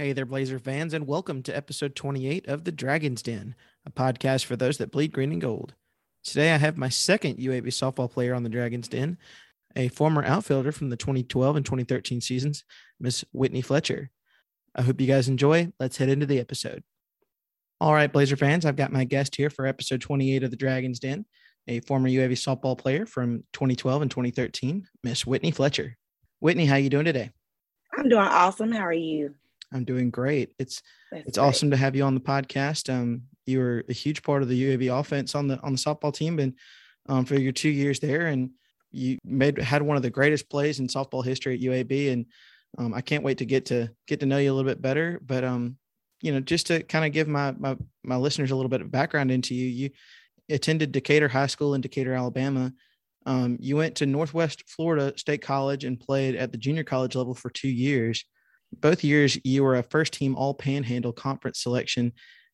Hey there, Blazer fans, and welcome to episode 28 of The Dragon's Den, a podcast for those that bleed green and gold. Today, I have my second UAB softball player on The Dragon's Den, a former outfielder from the 2012 and 2013 seasons, Miss Whitney Fletcher. I hope you guys enjoy. Let's head into the episode. All right, Blazer fans, I've got my guest here for episode 28 of The Dragon's Den, a former UAB softball player from 2012 and 2013, Miss Whitney Fletcher. Whitney, how you doing today? I'm doing awesome. How are you? I'm doing great. It's That's it's great. awesome to have you on the podcast. Um, you were a huge part of the UAB offense on the on the softball team, and um, for your two years there, and you made had one of the greatest plays in softball history at UAB, and um, I can't wait to get to get to know you a little bit better. But um, you know, just to kind of give my my my listeners a little bit of background into you, you attended Decatur High School in Decatur, Alabama. Um, you went to Northwest Florida State College and played at the junior college level for two years. Both years, you were a first team All Panhandle Conference selection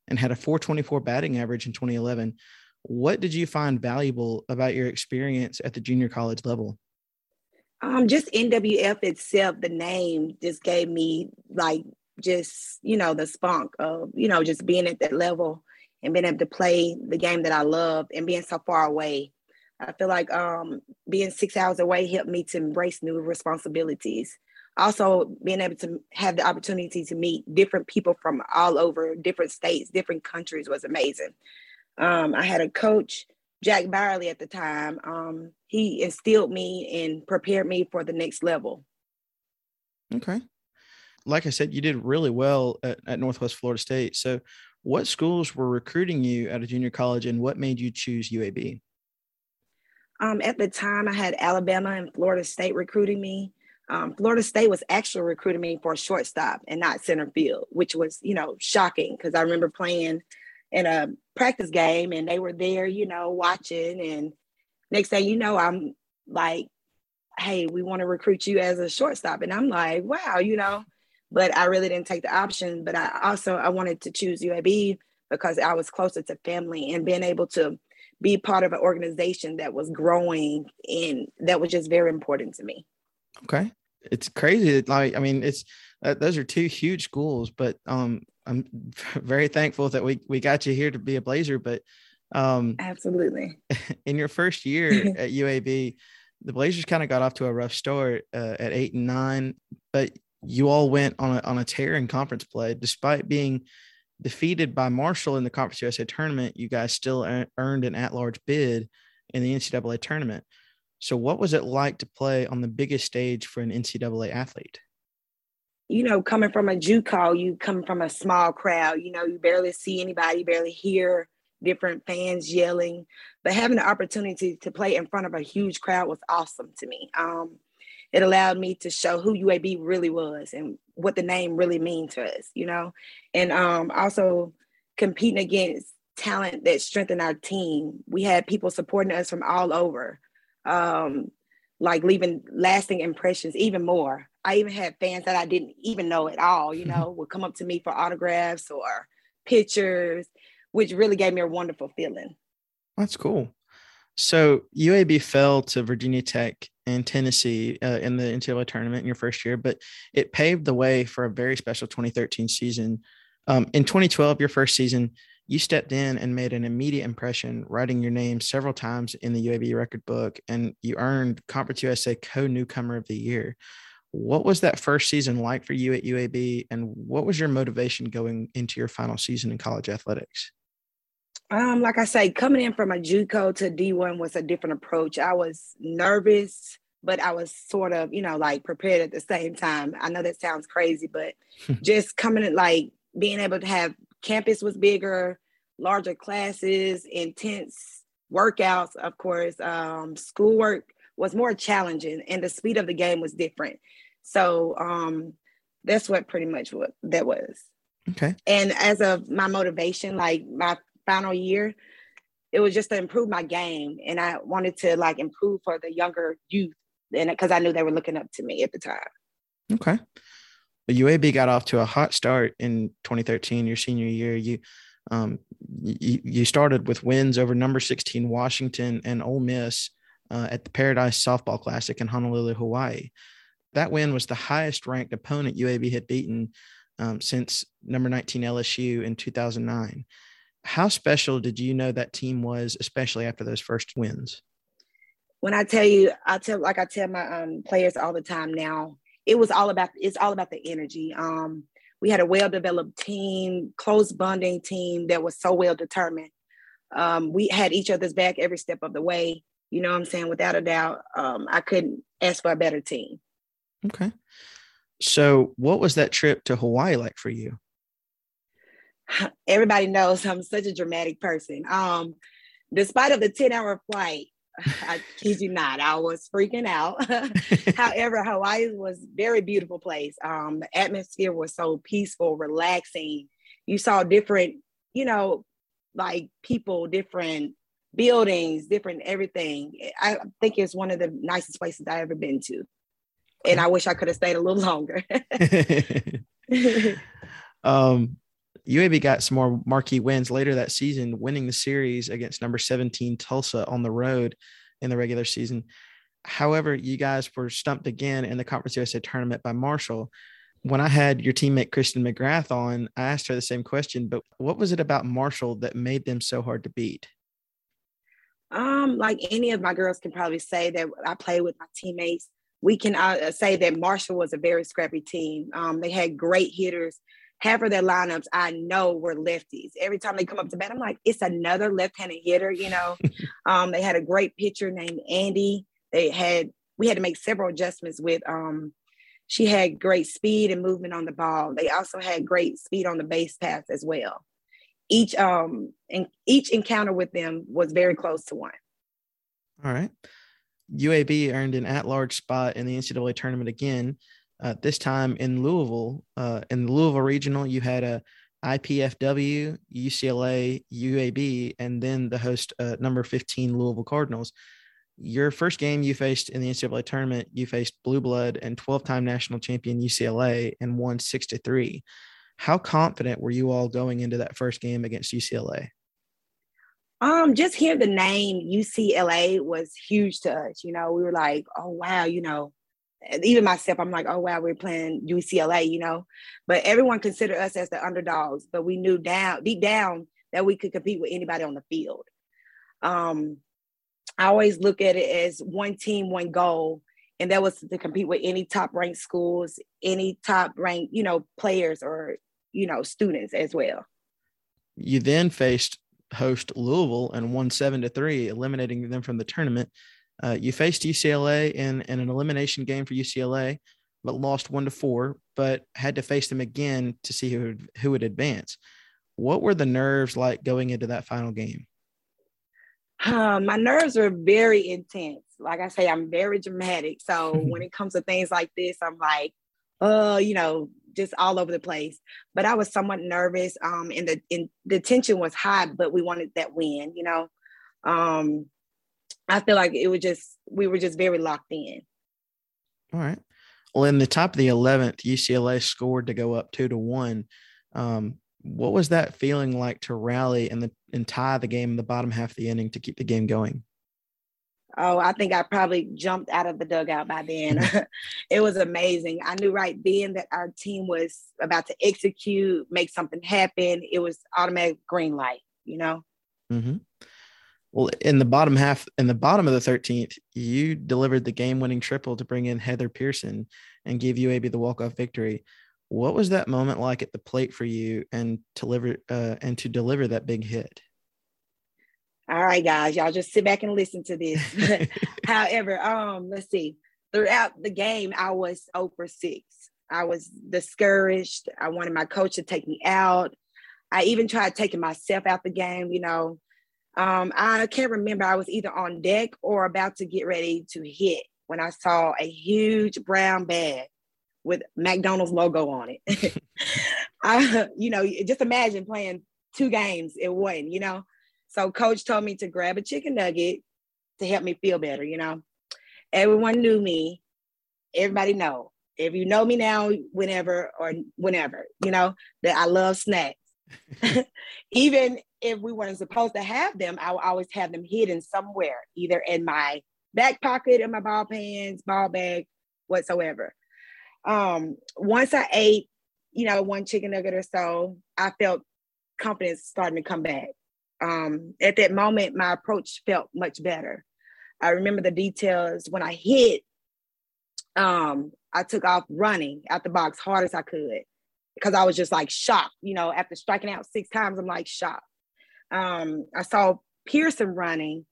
and had a 424 batting average in 2011. What did you find valuable about your experience at the junior college level? Um, just NWF itself, the name just gave me like just you know the spunk of you know just being at that level and being able to play the game that I love and being so far away. I feel like um, being six hours away helped me to embrace new responsibilities also being able to have the opportunity to meet different people from all over different states different countries was amazing. Um, i had a coach jack byerly at the time. Um, he instilled me and prepared me for the next level. Okay. Like i said you did really well at, at northwest florida state. So what schools were recruiting you at a junior college and what made you choose uab um, at the time i had alabama and florida state recruiting me um, Florida State was actually recruiting me for a shortstop and not center field, which was, you know, shocking because I remember playing in a practice game and they were there, you know, watching. And next thing you know, I'm like, hey, we want to recruit you as a shortstop. And I'm like, wow, you know, but I really didn't take the option. But I also I wanted to choose UAB because I was closer to family and being able to be part of an organization that was growing and that was just very important to me. Okay. It's crazy. Like, I mean, it's uh, those are two huge schools, but um, I'm very thankful that we we got you here to be a Blazer. But um, absolutely, in your first year at UAB, the Blazers kind of got off to a rough start uh, at eight and nine, but you all went on a on a tear in conference play, despite being defeated by Marshall in the Conference USA tournament. You guys still earned an at large bid in the NCAA tournament. So, what was it like to play on the biggest stage for an NCAA athlete? You know, coming from a JUCO, you come from a small crowd. You know, you barely see anybody, barely hear different fans yelling. But having the opportunity to play in front of a huge crowd was awesome to me. Um, it allowed me to show who UAB really was and what the name really means to us, you know, and um, also competing against talent that strengthened our team. We had people supporting us from all over um, like leaving lasting impressions even more. I even had fans that I didn't even know at all, you know, would come up to me for autographs or pictures, which really gave me a wonderful feeling. That's cool. So UAB fell to Virginia Tech and Tennessee uh, in the NCAA tournament in your first year, but it paved the way for a very special 2013 season. Um, in 2012, your first season, you stepped in and made an immediate impression, writing your name several times in the UAB record book, and you earned Conference USA Co Newcomer of the Year. What was that first season like for you at UAB, and what was your motivation going into your final season in college athletics? Um, like I say, coming in from a JUCO to D1 was a different approach. I was nervous, but I was sort of, you know, like prepared at the same time. I know that sounds crazy, but just coming in, like being able to have campus was bigger, larger classes, intense workouts, of course. Um, schoolwork was more challenging and the speed of the game was different. So um, that's what pretty much what that was. Okay. And as of my motivation, like my final year, it was just to improve my game. And I wanted to like improve for the younger youth and because I knew they were looking up to me at the time. Okay UAB got off to a hot start in 2013, your senior year. You, um, you, you started with wins over number 16 Washington and Ole Miss uh, at the Paradise Softball Classic in Honolulu, Hawaii. That win was the highest ranked opponent UAB had beaten um, since number 19 LSU in 2009. How special did you know that team was, especially after those first wins? When I tell you, I tell like I tell my um, players all the time now, it was all about it's all about the energy. Um, we had a well-developed team, close bonding team that was so well determined. Um, we had each other's back every step of the way. You know what I'm saying? Without a doubt, um, I couldn't ask for a better team. Okay. So, what was that trip to Hawaii like for you? Everybody knows I'm such a dramatic person. Um, despite of the 10 hour flight, I kid you not, I was freaking out. However, Hawaii was very beautiful place. Um, the atmosphere was so peaceful, relaxing. You saw different, you know, like people, different buildings, different everything. I think it's one of the nicest places I ever been to. And I wish I could have stayed a little longer. um, UAB got some more marquee wins later that season, winning the series against number 17 Tulsa on the road in the regular season. However, you guys were stumped again in the Conference USA tournament by Marshall. When I had your teammate Kristen McGrath on, I asked her the same question, but what was it about Marshall that made them so hard to beat? Um, like any of my girls can probably say that I play with my teammates. We can uh, say that Marshall was a very scrappy team. Um, they had great hitters. Half of their lineups I know were lefties. Every time they come up to bat, I'm like, it's another left-handed hitter. You know, um, they had a great pitcher named Andy. They had we had to make several adjustments with. Um, she had great speed and movement on the ball. They also had great speed on the base path as well each um and each encounter with them was very close to one. All right. UAB earned an at-large spot in the NCAA tournament again. Uh, this time in Louisville, uh, in the Louisville regional, you had a IPFW, UCLA, UAB, and then the host uh, number 15 Louisville Cardinals. Your first game you faced in the NCAA tournament, you faced Blue Blood and 12-time national champion UCLA and won six to three. How confident were you all going into that first game against UCLA? Um, just hearing the name UCLA was huge to us. You know, we were like, oh wow, you know, even myself, I'm like, oh wow, we're playing UCLA, you know. But everyone considered us as the underdogs, but we knew down deep down that we could compete with anybody on the field. Um, I always look at it as one team, one goal, and that was to compete with any top ranked schools, any top ranked, you know, players or you know, students as well. You then faced host Louisville and won seven to three, eliminating them from the tournament. Uh, you faced UCLA in, in an elimination game for UCLA, but lost one to four, but had to face them again to see who would, who would advance. What were the nerves like going into that final game? Uh, my nerves were very intense. Like I say, I'm very dramatic. So when it comes to things like this, I'm like, uh, you know, just all over the place. But I was somewhat nervous. Um, and the in, the tension was high, but we wanted that win. You know, um, I feel like it was just we were just very locked in. All right. Well, in the top of the eleventh, UCLA scored to go up two to one. Um, what was that feeling like to rally and the and tie the game in the bottom half of the inning to keep the game going? oh, I think I probably jumped out of the dugout by then. it was amazing. I knew right then that our team was about to execute, make something happen. It was automatic green light, you know? Mm-hmm. Well, in the bottom half, in the bottom of the 13th, you delivered the game winning triple to bring in Heather Pearson and give UAB the walk off victory. What was that moment like at the plate for you and deliver uh, and to deliver that big hit? all right, guys, y'all just sit back and listen to this. However, um, let's see. Throughout the game, I was over 6. I was discouraged. I wanted my coach to take me out. I even tried taking myself out the game, you know. Um, I can't remember. I was either on deck or about to get ready to hit when I saw a huge brown bag with McDonald's logo on it. I, you know, just imagine playing two games in one, you know. So coach told me to grab a chicken nugget to help me feel better, you know. Everyone knew me. Everybody know. If you know me now, whenever or whenever, you know, that I love snacks. Even if we weren't supposed to have them, I would always have them hidden somewhere, either in my back pocket, in my ball pants, ball bag, whatsoever. Um, once I ate, you know, one chicken nugget or so, I felt confidence starting to come back. Um, at that moment, my approach felt much better. I remember the details when I hit, um, I took off running out the box hard as I could because I was just like shocked. You know, after striking out six times, I'm like shocked. Um, I saw Pearson running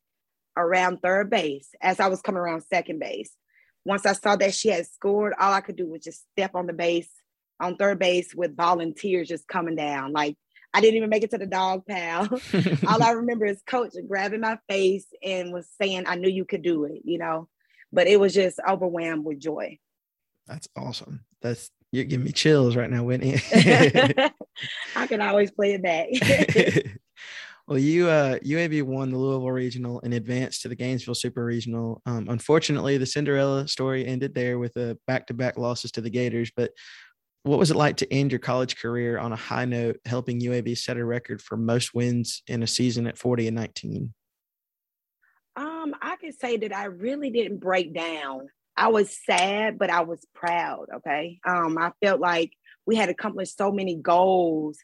around third base as I was coming around second base. Once I saw that she had scored, all I could do was just step on the base on third base with volunteers just coming down. Like I didn't even make it to the dog pal. all I remember is coach grabbing my face and was saying, I knew you could do it, you know. But it was just overwhelmed with joy. That's awesome. That's you're giving me chills right now, Whitney. I can always play it back. well, you uh, UAB won the Louisville Regional and advanced to the Gainesville Super Regional. Um, unfortunately, the Cinderella story ended there with a back-to-back losses to the Gators. But what was it like to end your college career on a high note, helping UAB set a record for most wins in a season at 40 and 19? Um, I can say that I really didn't break down. I was sad, but I was proud. Okay. Um, I felt like we had accomplished so many goals,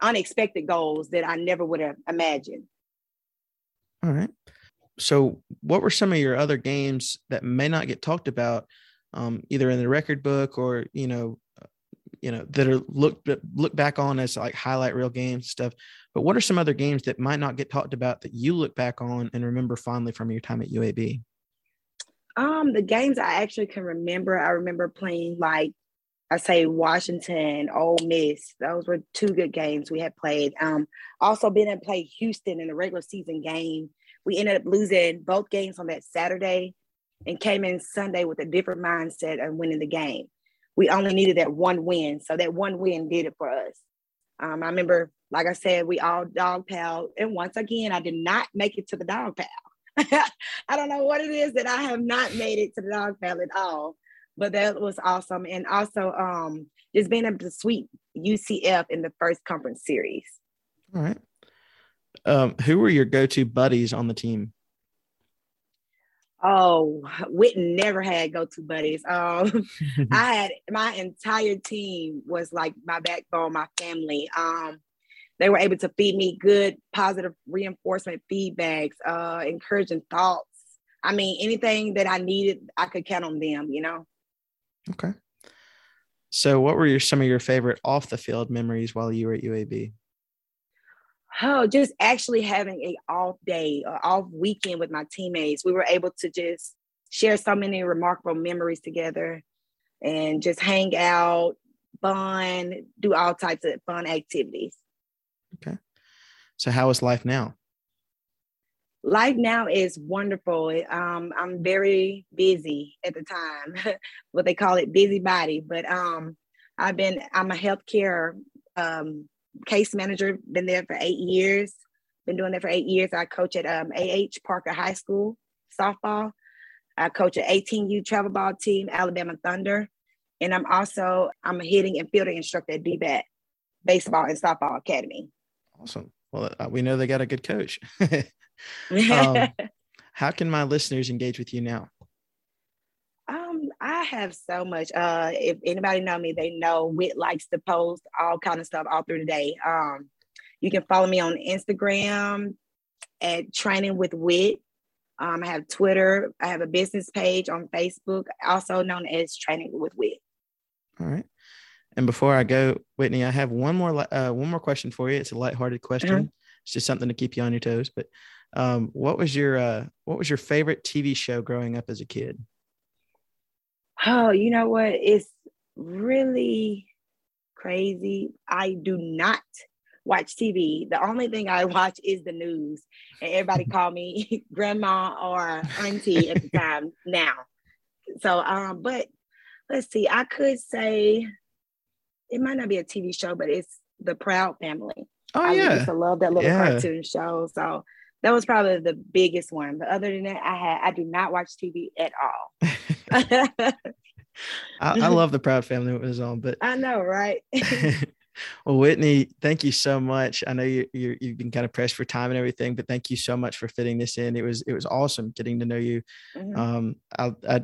unexpected goals that I never would have imagined. All right. So, what were some of your other games that may not get talked about, um, either in the record book or you know, you know that are looked look back on as like highlight reel games stuff? But what are some other games that might not get talked about that you look back on and remember fondly from your time at UAB? Um, the games I actually can remember, I remember playing like I say Washington, Ole Miss. Those were two good games we had played. Um, also been and played Houston in a regular season game. We ended up losing both games on that Saturday and came in Sunday with a different mindset and winning the game. We only needed that one win. So that one win did it for us. Um, I remember, like I said, we all dog pal. And once again, I did not make it to the dog pal. I don't know what it is that I have not made it to the dog pal at all, but that was awesome. And also, um, just being able to sweep UCF in the first conference series. All right. Um, who were your go-to buddies on the team? Oh, Witten never had go-to buddies. Um, I had my entire team was like my backbone, my family. Um, they were able to feed me good, positive reinforcement feedbacks, uh, encouraging thoughts. I mean, anything that I needed, I could count on them, you know? Okay. So, what were your, some of your favorite off the field memories while you were at UAB? Oh, just actually having a off day, or off weekend with my teammates. We were able to just share so many remarkable memories together and just hang out, fun, do all types of fun activities. Okay. So how is life now? Life now is wonderful. Um, I'm very busy at the time, what they call it busybody. But um, I've been, I'm a healthcare um, case manager, been there for eight years, been doing that for eight years. I coach at um, AH Parker High School softball. I coach an 18U travel ball team, Alabama Thunder. And I'm also, I'm a hitting and fielding instructor at DBAT Baseball and Softball Academy. Awesome. Well, uh, we know they got a good coach. um, how can my listeners engage with you now? Um, I have so much. Uh, if anybody know me, they know Wit likes to post all kind of stuff all through the day. Um, you can follow me on Instagram at Training with Wit. Um, I have Twitter. I have a business page on Facebook, also known as Training with Wit. All right. And before I go, Whitney, I have one more uh, one more question for you. It's a lighthearted question. It's just something to keep you on your toes. But um, what was your uh, what was your favorite TV show growing up as a kid? Oh, you know what? It's really crazy. I do not watch TV. The only thing I watch is the news, and everybody call me grandma or auntie at the time now. So, um, but let's see. I could say it might not be a TV show, but it's the Proud Family. Oh I yeah, used to love that little yeah. cartoon show. So that was probably the biggest one. But other than that, I had I do not watch TV at all. I, I, love the Proud Family it was on, but I know, right? well, Whitney, thank you so much. I know you you have been kind of pressed for time and everything, but thank you so much for fitting this in. It was it was awesome getting to know you. Mm-hmm. Um, I, I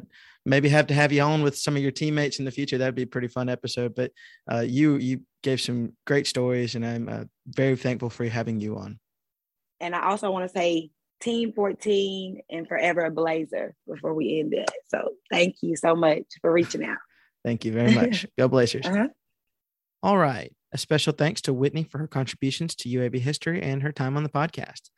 maybe have to have you on with some of your teammates in the future. That'd be a pretty fun episode. But uh, you you gave some great stories, and I'm uh, very thankful for having you on. And I also want to say Team 14 and forever a Blazer before we end it. So thank you so much for reaching out. Thank you very much. Go Blazers. Uh-huh. All right. A special thanks to Whitney for her contributions to UAB history and her time on the podcast.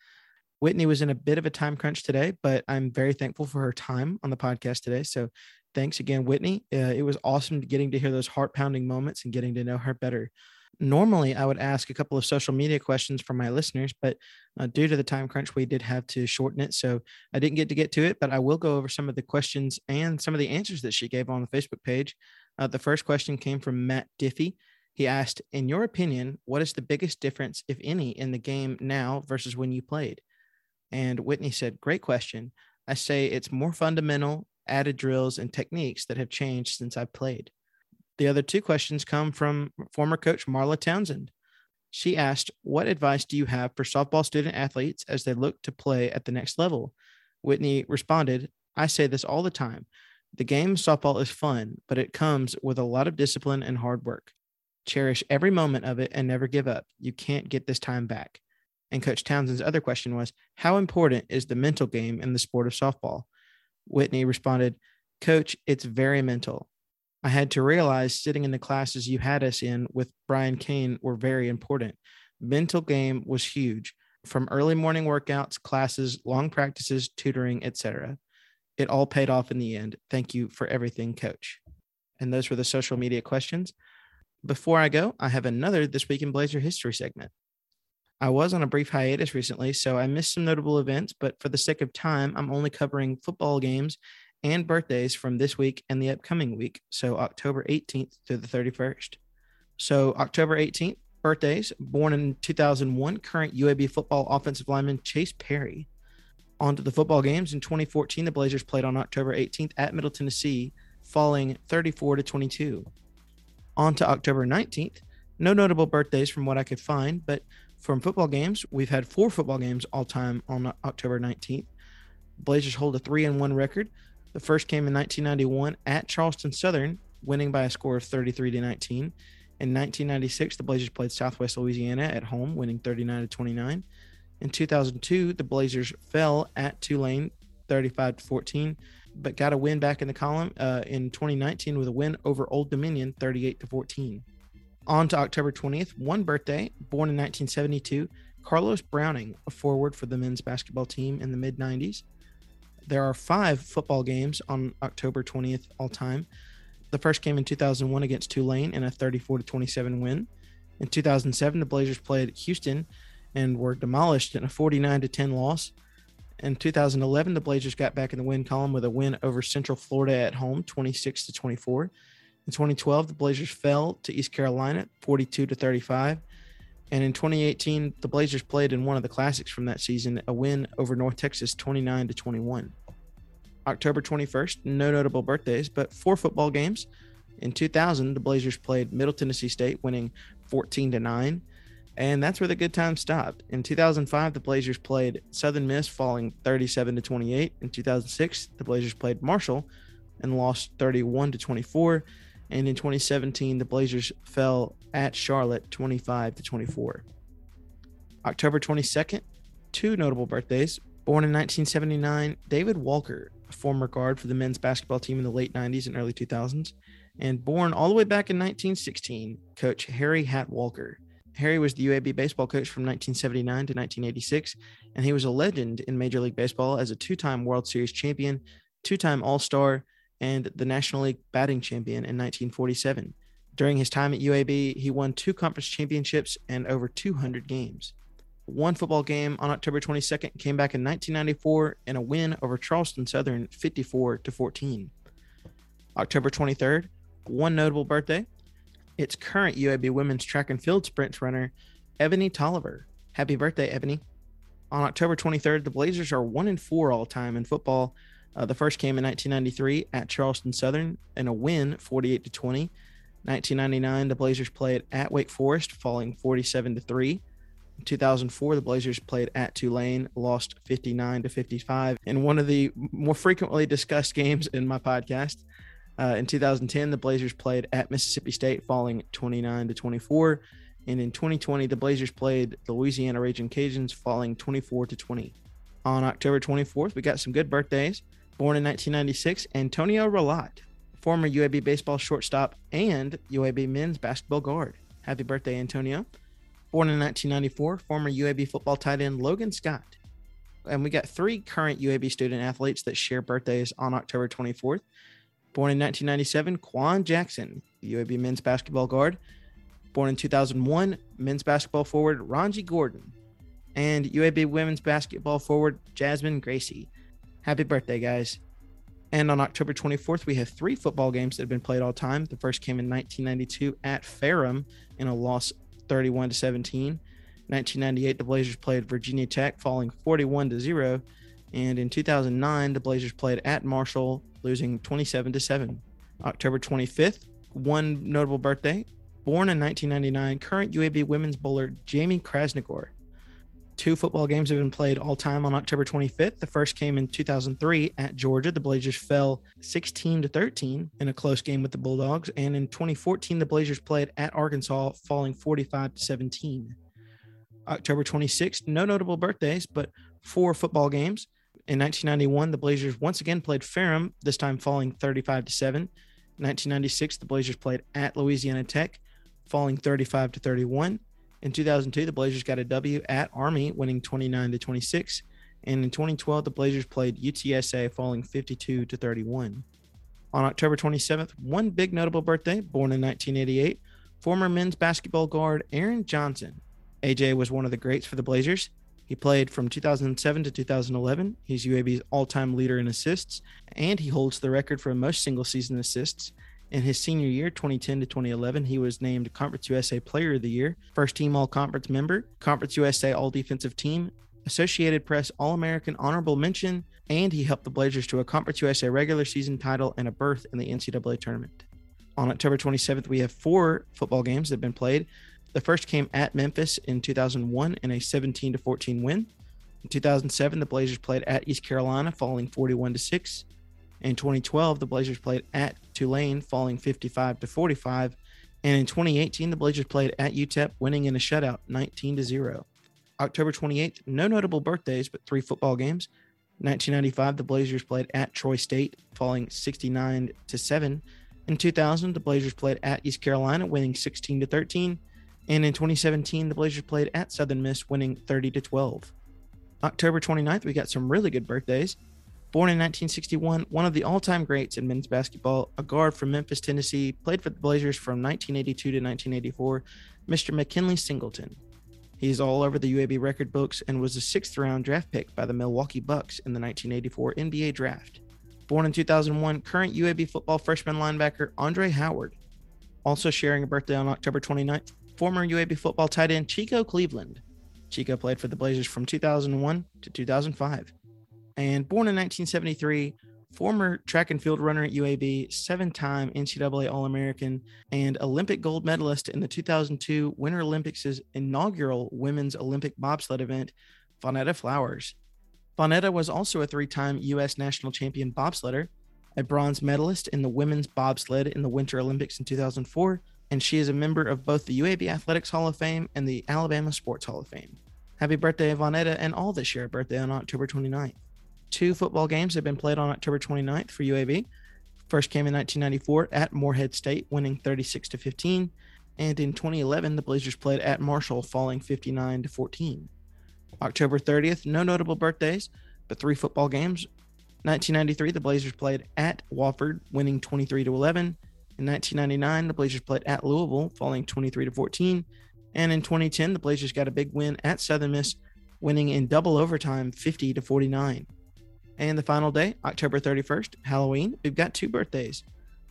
Whitney was in a bit of a time crunch today, but I'm very thankful for her time on the podcast today. So thanks again, Whitney. Uh, it was awesome getting to hear those heart pounding moments and getting to know her better. Normally, I would ask a couple of social media questions from my listeners, but uh, due to the time crunch, we did have to shorten it. So I didn't get to get to it, but I will go over some of the questions and some of the answers that she gave on the Facebook page. Uh, the first question came from Matt Diffie. He asked, In your opinion, what is the biggest difference, if any, in the game now versus when you played? And Whitney said, Great question. I say it's more fundamental, added drills, and techniques that have changed since I played. The other two questions come from former coach Marla Townsend. She asked, What advice do you have for softball student athletes as they look to play at the next level? Whitney responded, I say this all the time. The game softball is fun, but it comes with a lot of discipline and hard work. Cherish every moment of it and never give up. You can't get this time back. And Coach Townsend's other question was, How important is the mental game in the sport of softball? Whitney responded, Coach, it's very mental. I had to realize sitting in the classes you had us in with Brian Cain were very important. Mental game was huge from early morning workouts, classes, long practices, tutoring, etc. It all paid off in the end. Thank you for everything, coach. And those were the social media questions. Before I go, I have another This Week in Blazer History segment. I was on a brief hiatus recently, so I missed some notable events, but for the sake of time, I'm only covering football games and birthdays from this week and the upcoming week, so October 18th to the 31st. So, October 18th, birthdays, born in 2001, current UAB football offensive lineman Chase Perry. On to the football games. In 2014, the Blazers played on October 18th at Middle Tennessee, falling 34 to 22. On to October 19th. No notable birthdays from what I could find, but from football games, we've had four football games all time on October 19th. Blazers hold a 3 and 1 record. The first came in 1991 at Charleston Southern, winning by a score of 33 to 19. In 1996, the Blazers played Southwest Louisiana at home, winning 39 to 29. In 2002, the Blazers fell at Tulane 35 to 14, but got a win back in the column uh, in 2019 with a win over Old Dominion 38 to 14. On to October 20th, one birthday, born in 1972, Carlos Browning, a forward for the men's basketball team in the mid 90s. There are five football games on October 20th all time. The first came in 2001 against Tulane in a 34 to 27 win. In 2007, the Blazers played Houston and were demolished in a 49 to 10 loss. In 2011, the Blazers got back in the win column with a win over Central Florida at home, 26 to 24. In 2012, the Blazers fell to East Carolina, 42 to 35. And in 2018, the Blazers played in one of the classics from that season, a win over North Texas, 29 to 21. October 21st, no notable birthdays, but four football games. In 2000, the Blazers played Middle Tennessee State, winning 14 to 9, and that's where the good times stopped. In 2005, the Blazers played Southern Miss, falling 37 to 28. In 2006, the Blazers played Marshall and lost 31 to 24. And in 2017, the Blazers fell at Charlotte 25 to 24. October 22nd, two notable birthdays. Born in 1979, David Walker, a former guard for the men's basketball team in the late 90s and early 2000s, and born all the way back in 1916, coach Harry Hat Walker. Harry was the UAB baseball coach from 1979 to 1986, and he was a legend in Major League Baseball as a two time World Series champion, two time All Star, and the National League batting champion in 1947. During his time at UAB, he won two conference championships and over 200 games. One football game on October 22nd came back in 1994 in a win over Charleston Southern 54 to 14. October 23rd, one notable birthday. It's current UAB women's track and field sprints runner Ebony Tolliver. Happy birthday, Ebony. On October 23rd, the Blazers are 1 and 4 all time in football. Uh, the first came in 1993 at Charleston Southern in a win 48 to 20. 1999, the Blazers played at Wake Forest, falling 47 to 3. In 2004, the Blazers played at Tulane, lost 59 to 55 in one of the more frequently discussed games in my podcast. Uh, in 2010, the Blazers played at Mississippi State, falling 29 to 24. And in 2020, the Blazers played the Louisiana Raging Cajuns, falling 24 to 20. On October 24th, we got some good birthdays. Born in 1996, Antonio Ralat, former UAB baseball shortstop and UAB men's basketball guard. Happy birthday, Antonio. Born in 1994, former UAB football tight end Logan Scott. And we got three current UAB student athletes that share birthdays on October 24th. Born in 1997, Quan Jackson, UAB men's basketball guard. Born in 2001, men's basketball forward Ranji Gordon. And UAB women's basketball forward Jasmine Gracie. Happy birthday, guys. And on October 24th, we have three football games that have been played all time. The first came in 1992 at Ferrum in a loss 31 to 17. 1998, the Blazers played Virginia Tech, falling 41 to 0. And in 2009, the Blazers played at Marshall, losing 27 to 7. October 25th, one notable birthday. Born in 1999, current UAB women's bowler Jamie Krasnogor Two football games have been played all time on October 25th. The first came in 2003 at Georgia. The Blazers fell 16 to 13 in a close game with the Bulldogs. And in 2014, the Blazers played at Arkansas, falling 45 to 17. October 26th, no notable birthdays, but four football games. In 1991, the Blazers once again played Ferrum, this time falling 35 to 7. 1996, the Blazers played at Louisiana Tech, falling 35 to 31. In 2002, the Blazers got a W at Army, winning 29 to 26. And in 2012, the Blazers played UTSA, falling 52 to 31. On October 27th, one big notable birthday, born in 1988, former men's basketball guard Aaron Johnson. AJ was one of the greats for the Blazers. He played from 2007 to 2011. He's UAB's all time leader in assists, and he holds the record for most single season assists in his senior year, 2010 to 2011, he was named Conference USA Player of the Year, first team All Conference member, Conference USA All Defensive Team, Associated Press All American Honorable Mention, and he helped the Blazers to a Conference USA regular season title and a berth in the NCAA tournament. On October 27th, we have four football games that have been played. The first came at Memphis in 2001 in a 17 to 14 win. In 2007, the Blazers played at East Carolina, falling 41 to 6. In 2012, the Blazers played at Tulane, falling 55 to 45. And in 2018, the Blazers played at UTEP, winning in a shutout 19 to 0. October 28th, no notable birthdays, but three football games. 1995, the Blazers played at Troy State, falling 69 to 7. In 2000, the Blazers played at East Carolina, winning 16 to 13. And in 2017, the Blazers played at Southern Miss, winning 30 to 12. October 29th, we got some really good birthdays. Born in 1961, one of the all time greats in men's basketball, a guard from Memphis, Tennessee, played for the Blazers from 1982 to 1984, Mr. McKinley Singleton. He's all over the UAB record books and was a sixth round draft pick by the Milwaukee Bucks in the 1984 NBA draft. Born in 2001, current UAB football freshman linebacker Andre Howard. Also sharing a birthday on October 29th, former UAB football tight end Chico Cleveland. Chico played for the Blazers from 2001 to 2005 and born in 1973, former track and field runner at UAB, seven time NCAA All American, and Olympic gold medalist in the 2002 Winter Olympics' inaugural women's Olympic bobsled event, Vonetta Flowers. Vonetta was also a three time U.S. national champion bobsledder, a bronze medalist in the women's bobsled in the Winter Olympics in 2004, and she is a member of both the UAB Athletics Hall of Fame and the Alabama Sports Hall of Fame. Happy birthday, Vonetta, and all that share a birthday on October 29th. Two football games have been played on October 29th for UAB. First came in 1994 at Morehead State, winning 36 to 15. And in 2011, the Blazers played at Marshall, falling 59 to 14. October 30th, no notable birthdays, but three football games. 1993, the Blazers played at Wofford, winning 23 to 11. In 1999, the Blazers played at Louisville, falling 23 to 14. And in 2010, the Blazers got a big win at Southern Miss, winning in double overtime, 50 to 49. And the final day, October 31st, Halloween, we've got two birthdays.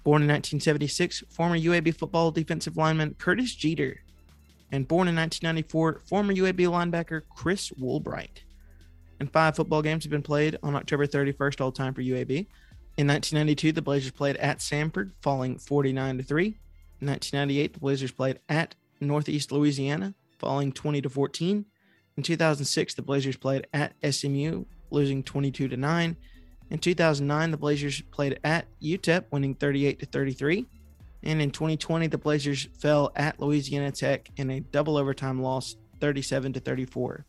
Born in 1976, former UAB football defensive lineman Curtis Jeter. And born in 1994, former UAB linebacker Chris Woolbright. And five football games have been played on October 31st, all time for UAB. In 1992, the Blazers played at Samford, falling 49 to 3. In 1998, the Blazers played at Northeast Louisiana, falling 20 to 14. In 2006, the Blazers played at SMU, losing 22 to 9. In 2009, the Blazers played at UTEP, winning 38 to 33. And in 2020, the Blazers fell at Louisiana Tech in a double overtime loss, 37 to 34.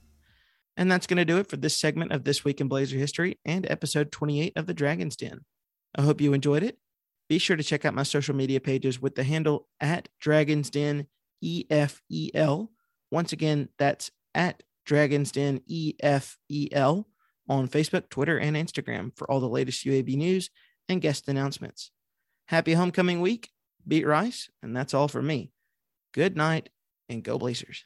And that's going to do it for this segment of This Week in Blazer History and episode 28 of the Dragon's Den. I hope you enjoyed it. Be sure to check out my social media pages with the handle at Dragon's Den EFEL. Once again, that's at Dragon's Den EFEL on Facebook, Twitter, and Instagram for all the latest UAB news and guest announcements. Happy homecoming week, beat Rice, and that's all for me. Good night and go Blazers.